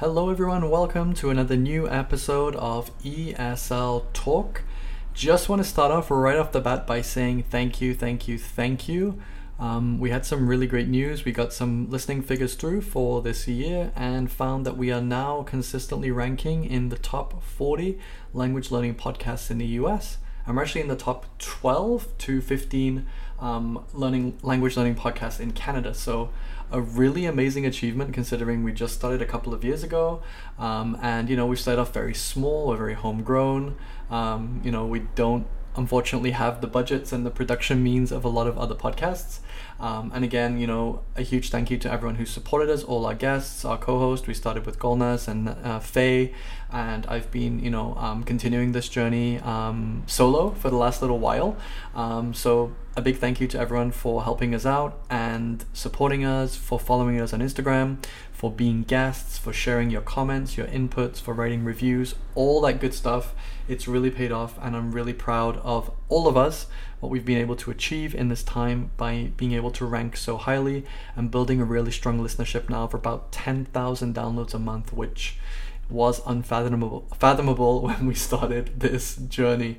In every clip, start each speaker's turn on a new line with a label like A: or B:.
A: Hello, everyone. Welcome to another new episode of ESL Talk. Just want to start off right off the bat by saying thank you, thank you, thank you. Um, we had some really great news. We got some listening figures through for this year and found that we are now consistently ranking in the top 40 language learning podcasts in the US. I'm actually in the top 12 to 15 um, learning language learning podcast in Canada. So a really amazing achievement considering we just started a couple of years ago. Um, and you know we started off very small, we're very homegrown. Um, you know we don't unfortunately have the budgets and the production means of a lot of other podcasts. Um, and again, you know, a huge thank you to everyone who supported us, all our guests, our co-host. We started with Golnaz and uh, Faye, and I've been, you know, um, continuing this journey um, solo for the last little while. Um, so a big thank you to everyone for helping us out and supporting us, for following us on Instagram, for being guests, for sharing your comments, your inputs, for writing reviews, all that good stuff. It's really paid off, and I'm really proud of all of us, what we've been able to achieve in this time by being able to rank so highly and building a really strong listenership now of about 10,000 downloads a month, which was unfathomable fathomable when we started this journey.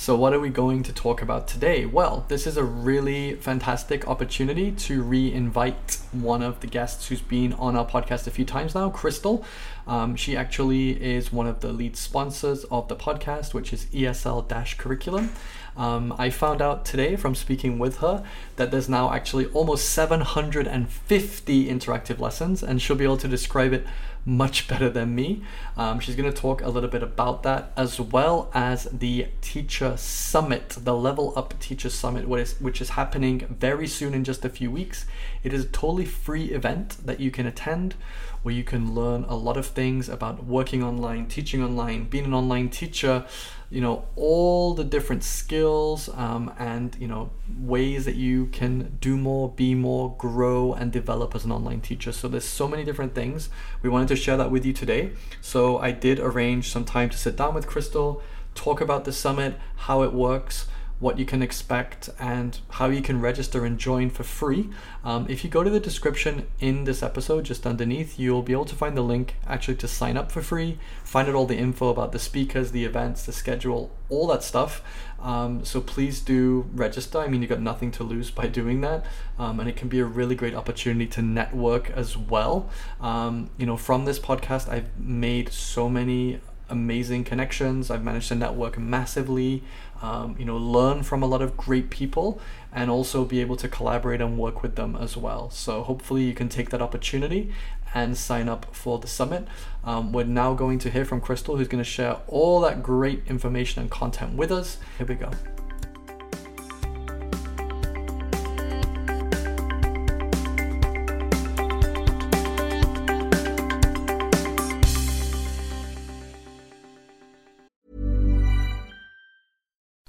A: So, what are we going to talk about today? Well, this is a really fantastic opportunity to re invite one of the guests who's been on our podcast a few times now, Crystal. Um, she actually is one of the lead sponsors of the podcast, which is ESL Curriculum. Um, I found out today from speaking with her that there's now actually almost 750 interactive lessons, and she'll be able to describe it much better than me. Um, she's going to talk a little bit about that as well as the Teacher Summit, the Level Up Teacher Summit, which is, which is happening very soon in just a few weeks. It is a totally free event that you can attend where you can learn a lot of things about working online, teaching online, being an online teacher, you know, all the different skills um, and, you know, ways that you can do more, be more, grow, and develop as an online teacher. So there's so many different things. We wanted to share that with you today. So I did arrange some time to sit down with Crystal, talk about the summit, how it works what you can expect and how you can register and join for free. Um, if you go to the description in this episode, just underneath, you'll be able to find the link actually to sign up for free, find out all the info about the speakers, the events, the schedule, all that stuff. Um, so please do register. I mean, you've got nothing to lose by doing that, um, and it can be a really great opportunity to network as well. Um, you know, from this podcast, I've made so many amazing connections. I've managed to network massively, um, you know, learn from a lot of great people, and also be able to collaborate and work with them as well. So hopefully you can take that opportunity and sign up for the summit. Um, we're now going to hear from Crystal, who's going to share all that great information and content with us. Here we go.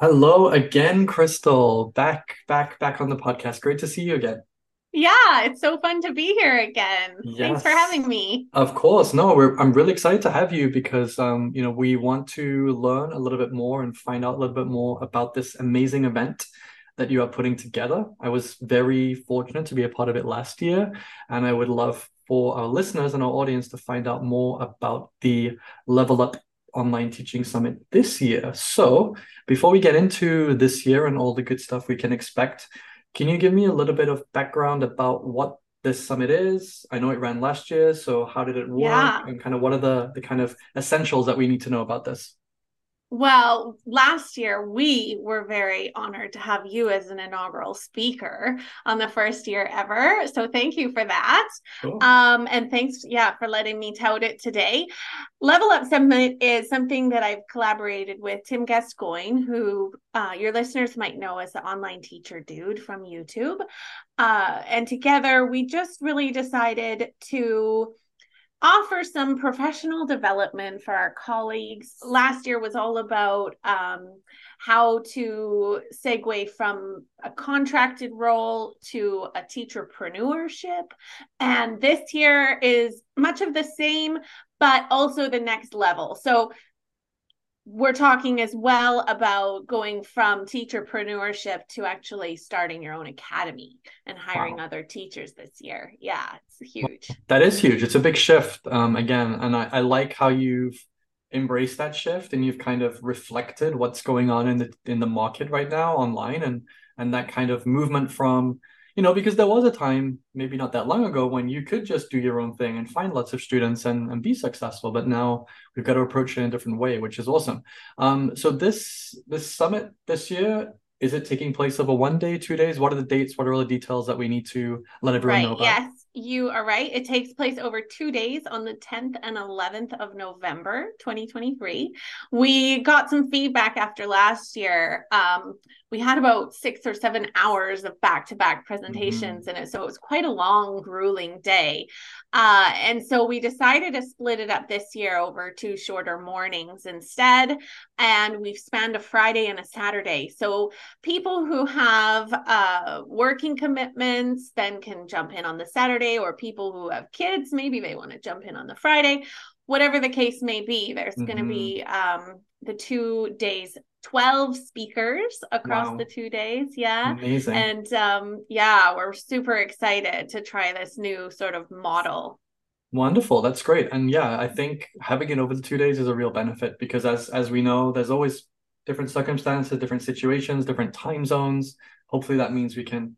A: Hello again, Crystal. Back, back, back on the podcast. Great to see you again.
B: Yeah, it's so fun to be here again. Thanks for having me.
A: Of course. No, we're, I'm really excited to have you because um, you know, we want to learn a little bit more and find out a little bit more about this amazing event that you are putting together. I was very fortunate to be a part of it last year, and I would love for our listeners and our audience to find out more about the Level Up Online Teaching Summit this year. So, before we get into this year and all the good stuff we can expect, can you give me a little bit of background about what this summit is? I know it ran last year, so how did it work?
B: Yeah.
A: And kind of what are the the kind of essentials that we need to know about this?
B: Well, last year we were very honored to have you as an inaugural speaker on the first year ever. So thank you for that.
A: Cool.
B: Um, and thanks, yeah, for letting me tout it today. Level Up Summit is something that I've collaborated with Tim Gascoigne, who uh, your listeners might know as the online teacher dude from YouTube. Uh, and together we just really decided to offer some professional development for our colleagues. Last year was all about um, how to segue from a contracted role to a teacherpreneurship. And this year is much of the same, but also the next level. So we're talking as well about going from teacherpreneurship to actually starting your own academy and hiring
A: Wow.
B: other teachers this year. Yeah, it's huge.
A: That is huge. It's a big shift, um, again, and I, I like how you've embraced that shift and you've kind of reflected what's going on in the in the market right now online and and that kind of movement from, you know, because there was a time, maybe not that long ago, when you could just do your own thing and find lots of students and, and be successful. But now we've got to approach it in a different way, which is awesome. Um, so this this summit this year, is it taking place over one day, two days? What are the dates? What are all the details that we need to let everyone know
B: Right.
A: about?
B: Yes, you are right. It takes place over two days on the 10th and 11th of November, 2023. We got some feedback after last year. Um, we had about six or seven hours of back to back presentations in it. So it was quite a long, grueling day. Uh, and so we decided to split it up this year over two shorter mornings instead. And we've spanned a Friday and a Saturday. So people who have uh, working commitments then can jump in on the Saturday, or people who have kids, maybe they want to jump in on the Friday. Whatever the case may be, there's going to be um, the two days, 12 speakers across
A: Wow.
B: the two days. Yeah.
A: Amazing.
B: And um, yeah, we're super excited to try this new sort of model.
A: Wonderful. That's great. And yeah, I think having it over the two days is a real benefit because as as we know, there's always different circumstances, different situations, different time zones. Hopefully that means we can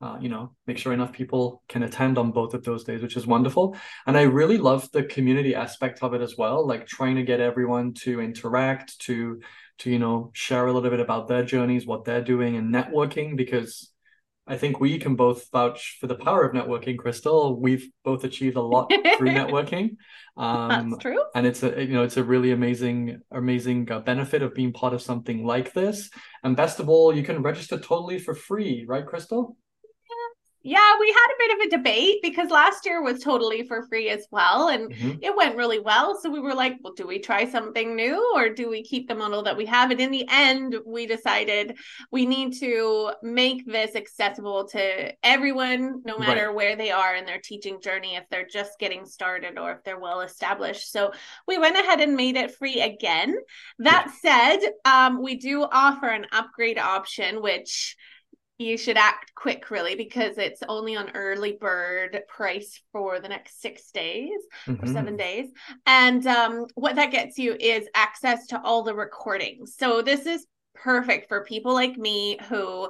A: uh, you know, make sure enough people can attend on both of those days, which is wonderful. And I really love the community aspect of it as well, like trying to get everyone to interact, to to you know share a little bit about their journeys, what they're doing, and networking because I think we can both vouch for the power of networking, Crystal. We've both achieved a lot through networking.
B: Um, That's true.
A: And it's a you know it's a really amazing amazing uh, benefit of being part of something like this. And best of all, you can register totally for free, right, Crystal?
B: Yeah, we had a bit of a debate because last year was totally for free as well. And mm-hmm. it went really well. So we were like, well, do we try something new or do we keep the model that we have? And in the end, we decided we need to make this accessible to everyone, no matter right. where they are in their teaching journey, if they're just getting started or if they're well established. So we went ahead and made it free again. That yeah. said, um, we do offer an upgrade option, which you should act quick really because it's only on early bird price for the next six days mm-hmm. or seven days and um, what that gets you is access to all the recordings so this is perfect for people like me who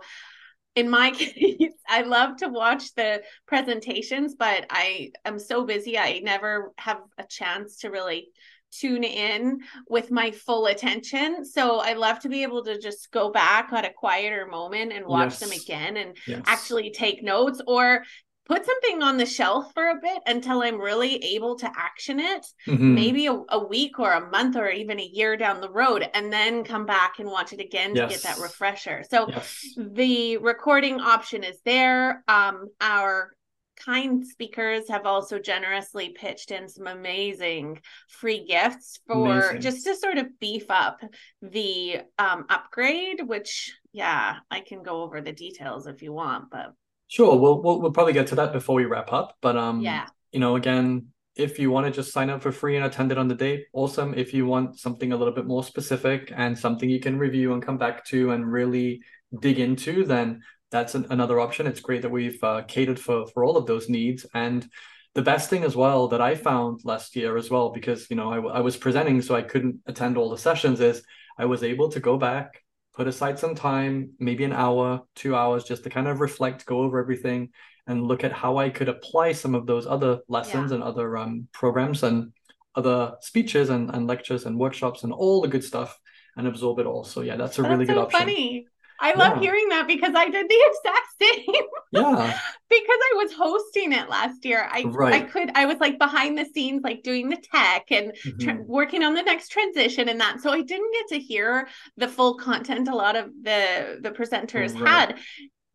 B: in my case i love to watch the presentations but i am so busy i never have a chance to really tune in with my full attention. So I love to be able to just go back at a quieter moment and watch yes. them again and yes. actually take notes or put something on the shelf for a bit until I'm really able to action it, mm-hmm. maybe a, a, week or a month or even a year down the road, and then come back and watch it again yes. to get that refresher. So yes. the recording option is there. Um, our kind speakers have also generously pitched in some amazing free gifts for amazing. just to sort of beef up the um, upgrade which yeah i can go over the details if you want but
A: sure we'll, we'll we'll probably get to that before we wrap up but um
B: yeah
A: you know again if you want to just sign up for free and attend it on the date awesome if you want something a little bit more specific and something you can review and come back to and really dig into then that's an, another option. It's great that we've uh, catered for for all of those needs. And the best thing as well that I found last year as well, because you know I, I was presenting, so I couldn't attend all the sessions, is I was able to go back, put aside some time, maybe an hour, two hours, just to kind of reflect, go over everything, and look at how I could apply some of those other lessons yeah. and other um, programs and other speeches and, and lectures and workshops and all the good stuff and absorb it all. So yeah, that's a
B: that's
A: really
B: so
A: good option.
B: Funny. I love yeah. hearing that because I did the exact same.
A: Yeah.
B: because I was hosting it last year. I right. I could I was like behind the scenes like doing the tech and mm-hmm. tra- working on the next transition and that. So I didn't get to hear the full content a lot of the the presenters right. had.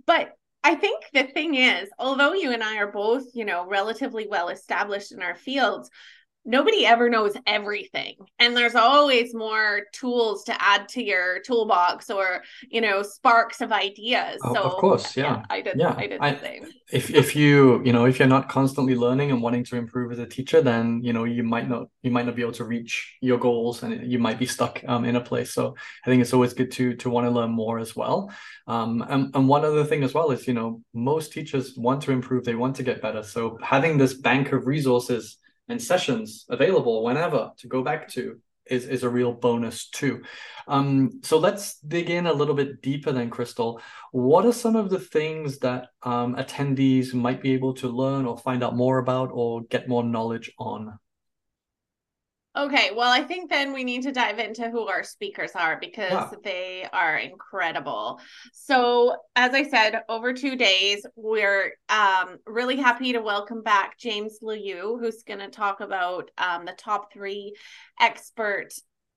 B: But I think the thing is, although you and I are both, you know, relatively well established in our fields, nobody ever knows everything. And there's always more tools to add to your toolbox or you know sparks of ideas.
A: Oh, so of course yeah. yeah,
B: i did yeah i did the same.
A: if if you you know if you're not constantly learning and wanting to improve as a teacher then you know you might not you might not be able to reach your goals and you might be stuck um, in a place. So i think it's always good to to want to learn more as well. Um and, and one other thing as well is you know most teachers want to improve they want to get better. So having this bank of resources and sessions available whenever to go back to is, is a real bonus too. Um, so let's dig in a little bit deeper then, Crystal. What are some of the things that um, attendees might be able to learn or find out more about or get more knowledge on?
B: Okay, well, I think then we need to dive into who our speakers are because yeah. they are incredible. So, as I said, over two days, we're um, really happy to welcome back James Liu, who's going to talk about um, the top three expert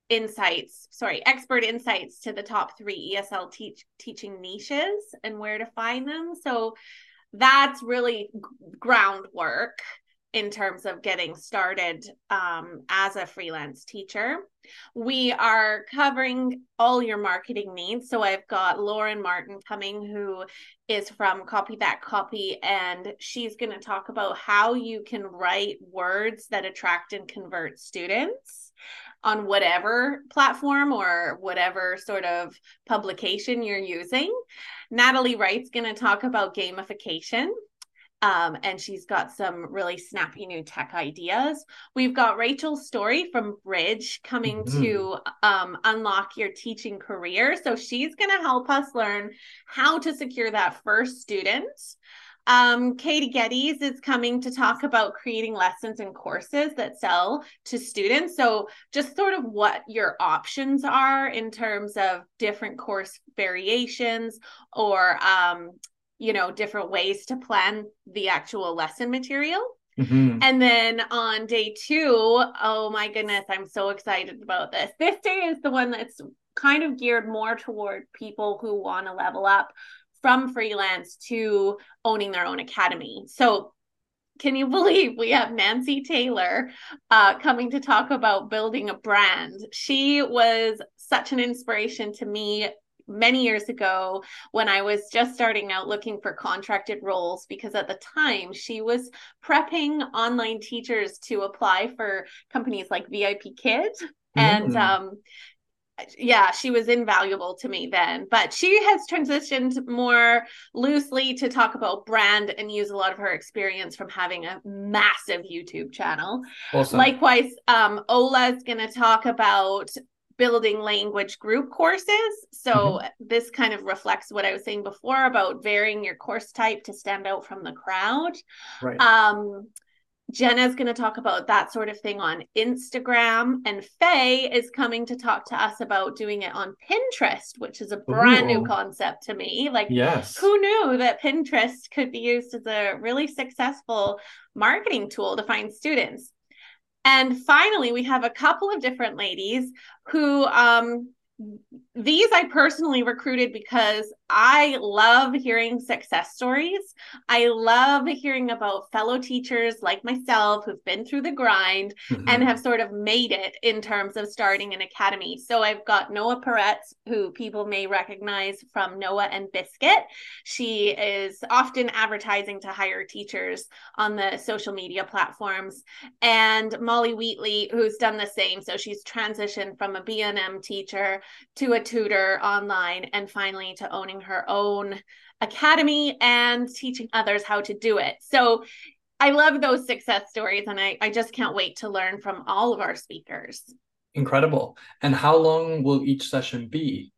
B: insights sorry expert insights to the top three esl teach, teaching niches and where to find them so that's really groundwork in terms of getting started um, as a freelance teacher. We are covering all your marketing needs. So I've got Lauren Martin coming, who is from Copy That Copy, and she's going to talk about how you can write words that attract and convert students on whatever platform or whatever sort of publication you're using. Natalie Wright's going to talk about gamification um, and she's got some really snappy new tech ideas. We've got Rachel Story from Bridge coming mm-hmm. to um, unlock your teaching career. So she's going to help us learn how to secure that first student. Um, Katie Geddes is coming to talk about creating lessons and courses that sell to students. So, just sort of what your options are in terms of different course variations or, um, you know, different ways to plan the actual lesson material.
A: Mhm.
B: And then on day two, oh my goodness, I'm so excited about this. This day is the one that's kind of geared more toward people who want to level up from freelance to owning their own academy. So, can you believe we have Nancy Taylor uh, coming to talk about building a brand? She was such an inspiration to me many years ago when I was just starting out looking for contracted roles because at the time she was prepping online teachers to apply for companies like VIP Kids and
A: Mm.
B: um yeah, she was invaluable to me then, but she has transitioned more loosely to talk about brand and use a lot of her experience from having a massive YouTube channel.
A: Awesome.
B: Likewise, um, Ola's going to talk about building language group courses. So this kind of reflects what I was saying before about varying your course type to stand out from the crowd.
A: right.
B: Um, Jenna's going to talk about that sort of thing on Instagram, and Faye is coming to talk to us about doing it on Pinterest, which is a brand new concept to me. Like,
A: yes.
B: who knew that Pinterest could be used as a really successful marketing tool to find students? And finally, we have a couple of different ladies who um these I personally recruited because I love hearing success stories. I love hearing about fellow teachers like myself who've been through the grind
A: Mhm.
B: and have sort of made it in terms of starting an academy. So I've got Noah Peretz, who people may recognize from Noah and Biscuit. She is often advertising to hire teachers on the social media platforms. And Molly Wheatley, who's done the same. So she's transitioned from a B&M teacher to a tutor online and finally to owning her own academy and teaching others how to do it. So I love those success stories and I, I just can't wait to learn from all of our speakers.
A: Incredible. And how long will each session be?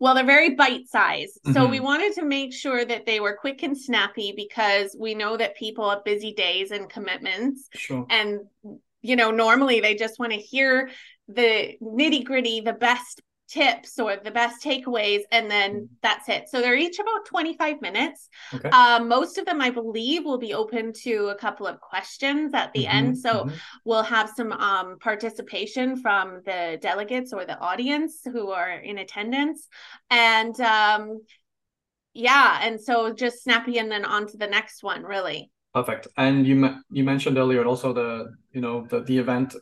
B: Well, they're very bite sized. So
A: Mhm.
B: we wanted to make sure that they were quick and snappy because we know that people have busy days and commitments.
A: Sure.
B: And, you know, normally they just want to hear the nitty gritty, the best tips or the best takeaways, and then that's it. So they're each about 25 minutes.
A: Okay.
B: Um, most of them, I believe, will be open to a couple of questions at the end.
A: Mhm,
B: So
A: mhm.
B: we'll have some um, participation from the delegates or the audience who are in attendance. And um, yeah, and so just snappy and then on to the next one, really.
A: Perfect. And you you mentioned earlier also the you know the the event.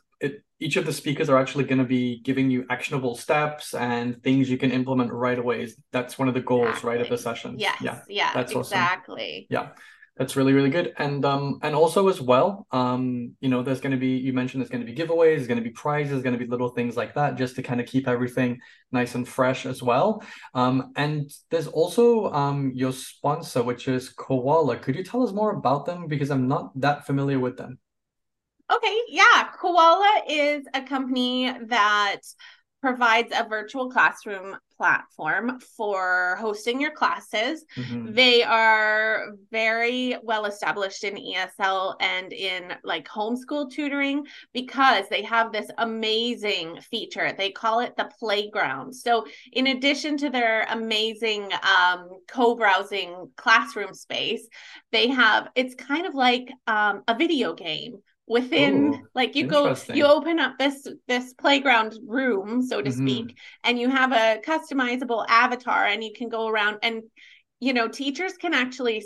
A: Each of the speakers are actually going to be giving you actionable steps and things you can implement right away. That's one of the goals, right, of the session.
B: Yes.
A: Yeah.
B: Yeah.
A: that's awesome.
B: exactly.
A: Yeah. That's really, really good. And um and also as well, um, you know, there's gonna be you mentioned there's gonna be giveaways, there's gonna be prizes, there's gonna be little things like that just to kind of keep everything nice and fresh as well. Um, and there's also um your sponsor, which is Koala. Could you tell us more about them? Because I'm not that familiar with them.
B: Okay, yeah. Koala is a company that provides a virtual classroom platform for hosting your classes.
A: Mhm.
B: They are very well established in ESL and in like homeschool tutoring because they have this amazing feature. They call it the playground. So, in addition to their amazing um, co browsing classroom space, they have it's kind of like um, a video game within
A: Ooh,
B: like you go you open up this this playground room so to
A: Mhm.
B: speak and you have a customizable avatar and you can go around and you know teachers can actually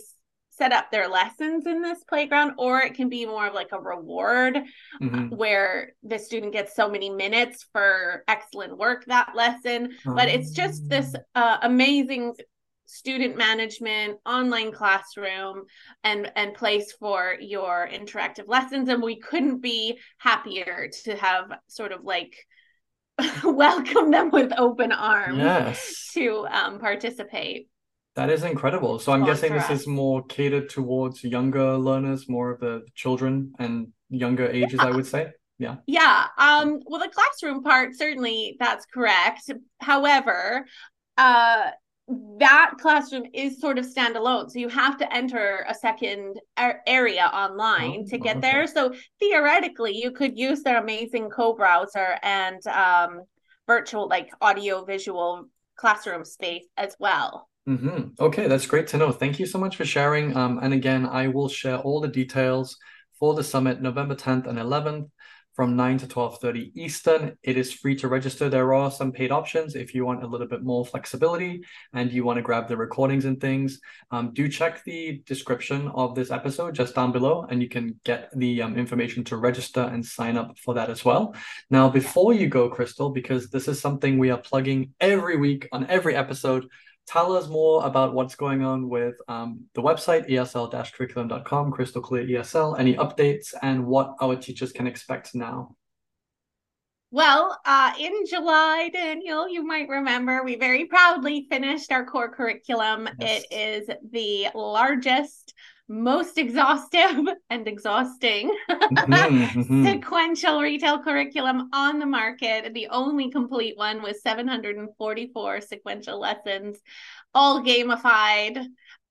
B: set up their lessons in this playground or it can be more of like a reward
A: Mhm.
B: where the student gets so many minutes for excellent work that lesson but it's just this uh, amazing student management online classroom and and place for your interactive lessons and we couldn't be happier to have sort of like welcome them with open arms
A: Yes.
B: to um, participate
A: That is incredible. So I'm guessing this is more catered towards younger learners, more of the children and younger ages, I would say. Yeah.
B: Yeah. Um, well, the classroom part, certainly that's correct. However, uh, that classroom is sort of standalone. So you have to enter a second area online oh, to get okay. there. So theoretically, you could use their amazing co-browser and um, virtual, like audio visual classroom space as well.
A: Mm-hmm. Okay, that's great to know. Thank you so much for sharing. Um, and again, I will share all the details for the summit November 10th and 11th from 9 to 12.30 Eastern. It is free to register. There are some paid options if you want a little bit more flexibility and you want to grab the recordings and things. Um, do check the description of this episode just down below and you can get the um, information to register and sign up for that as well. Now, before you go, Crystal, because this is something we are plugging every week on every episode, tell us more about what's going on with um, the website esl-curriculum.com crystal clear esl any updates and what our teachers can expect now?
B: Well uh, in july daniel you might remember we very proudly finished our core curriculum. Yes. it is the largest most exhaustive and exhausting mm-hmm, mm-hmm. sequential retail curriculum on the market. The only complete one was 744 sequential lessons, all gamified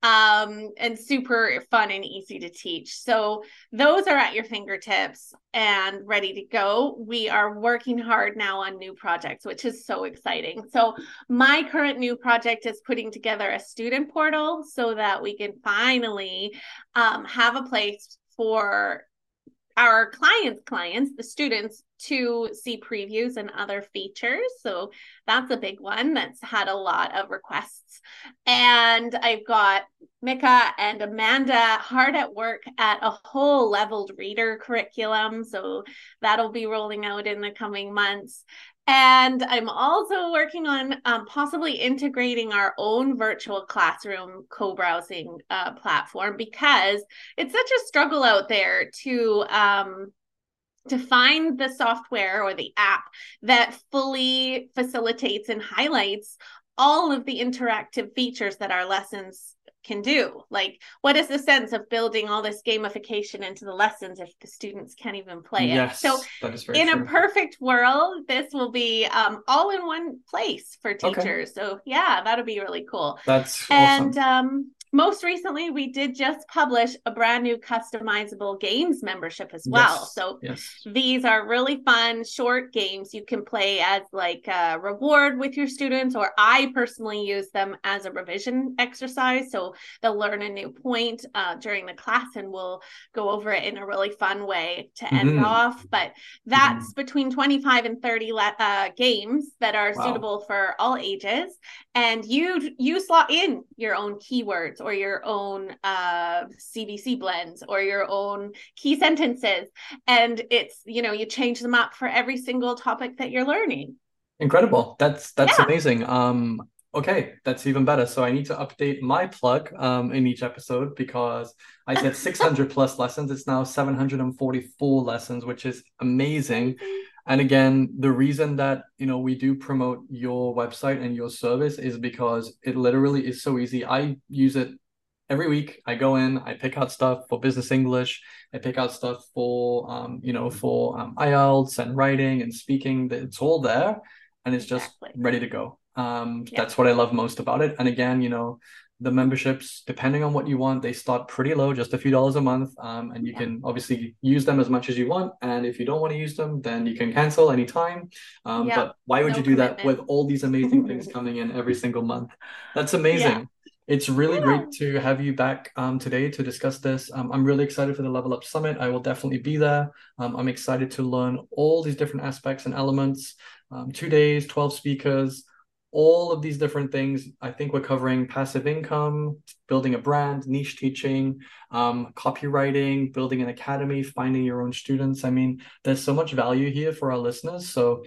B: um, and super fun and easy to teach. So those are at your fingertips and ready to go. We are working hard now on new projects, which is so exciting. So my current new project is putting together a student portal so that we can finally um, have a place for our clients clients the students to see previews and other features so that's a big one that's had a lot of requests and i've got mika and amanda hard at work at a whole leveled reader curriculum so that'll be rolling out in the coming months and I'm also working on um, possibly integrating our own virtual classroom co browsing uh, platform because it's such a struggle out there to. Um, to find the software or the app that fully facilitates and highlights all of the interactive features that our lessons can do. Like, what is the sense of building all this gamification into the lessons if the students can't even play it?
A: Yes,
B: so, in true. a perfect world, this will be um, all in one place for teachers. Okay. So, yeah, that'll be really cool.
A: That's
B: and
A: awesome.
B: um, most recently we did just publish a brand new customizable games membership as well
A: yes,
B: so
A: yes.
B: these are really fun short games you can play as like a reward with your students or i personally use them as a revision exercise so they'll learn a new point uh, during the class and we'll go over it in a really fun way to end mm-hmm. off but that's mm-hmm. between 25 and 30 le- uh, games that are wow. suitable for all ages and you you slot in your own keywords or your own uh, CVC blends or your own key sentences. And it's, you know, you change them up for every single topic that you're learning.
A: Incredible. That's that's yeah. amazing. Um okay, that's even better. So I need to update my plug um in each episode because I said 600 plus lessons. It's now 744 lessons, which is amazing. And again, the reason that you know we do promote your website and your service is because it literally is so easy. I use it every week. I go in, I pick out stuff for business English, I pick out stuff for um, you know, for um, IELTS and writing and speaking. It's all there and it's just exactly. ready to go. Um, yeah. that's what I love most about it. And again, you know, the memberships depending on what you want they start pretty low just a few dollars a month um, and you yeah. can obviously use them as much as you want and if you don't want to use them then you can cancel anytime um, yeah. but why would no you do commitment. that with all these amazing things coming in every single month that's amazing yeah. It's really great to have you back um, today to discuss this. Um, I'm really excited for the Level Up Summit. I will definitely be there. Um, I'm excited to learn all these different aspects and elements. Um, two days, 12 speakers, all of these different things. I think we're covering passive income, building a brand, niche teaching, um, copywriting, building an academy, finding your own students. I mean, there's so much value here for our listeners. So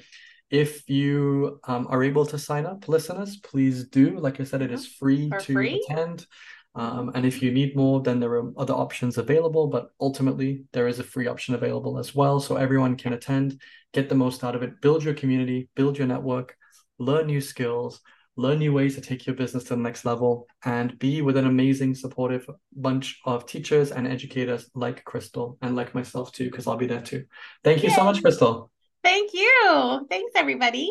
A: if you um, are able to sign up, listeners, please do. Like I said, it is free
B: for
A: to
B: free?
A: attend. Um, and if you need more, then there are other options available. But ultimately, there is a free option available as well. So everyone can attend, get the most out of it, build your community, build your network, learn new skills, learn new ways to take your business to the next level, and be with an amazing, supportive bunch of teachers and educators like Crystal and like myself too, because I'll be there too. Thank you Yay. so much, Crystal.
B: Thank you. Thanks, everybody.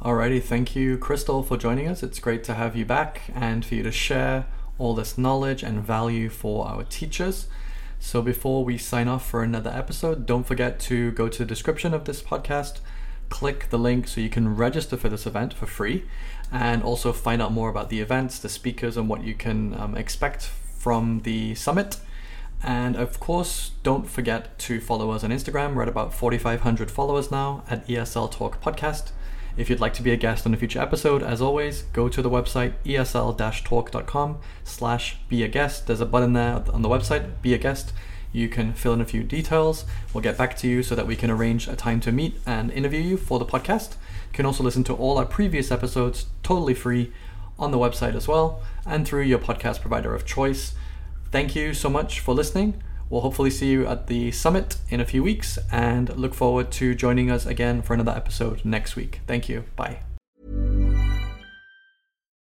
A: Alrighty, thank you, Crystal, for joining us. It's great to have you back and for you to share all this knowledge and value for our teachers. So before we sign off for another episode, don't forget to go to the description of this podcast, click the link so you can register for this event for free, and also find out more about the events, the speakers, and what you can um, expect from the summit. And of course, don't forget to follow us on Instagram. We're at about 4,500 followers now at ESL Talk Podcast. If you'd like to be a guest on a future episode, as always, go to the website esl-talk.com slash be a guest. There's a button there on the website, be a guest. You can fill in a few details. We'll get back to you so that we can arrange a time to meet and interview you for the podcast. You can also listen to all our previous episodes totally free on the website as well and through your podcast provider of choice. Thank you so much for listening. We'll hopefully see you at the summit in a few weeks and look forward to joining us again for another episode next week. Thank you. Bye.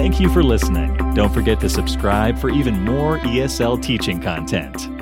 C: Thank you for listening. Don't forget to subscribe for even more ESL teaching content.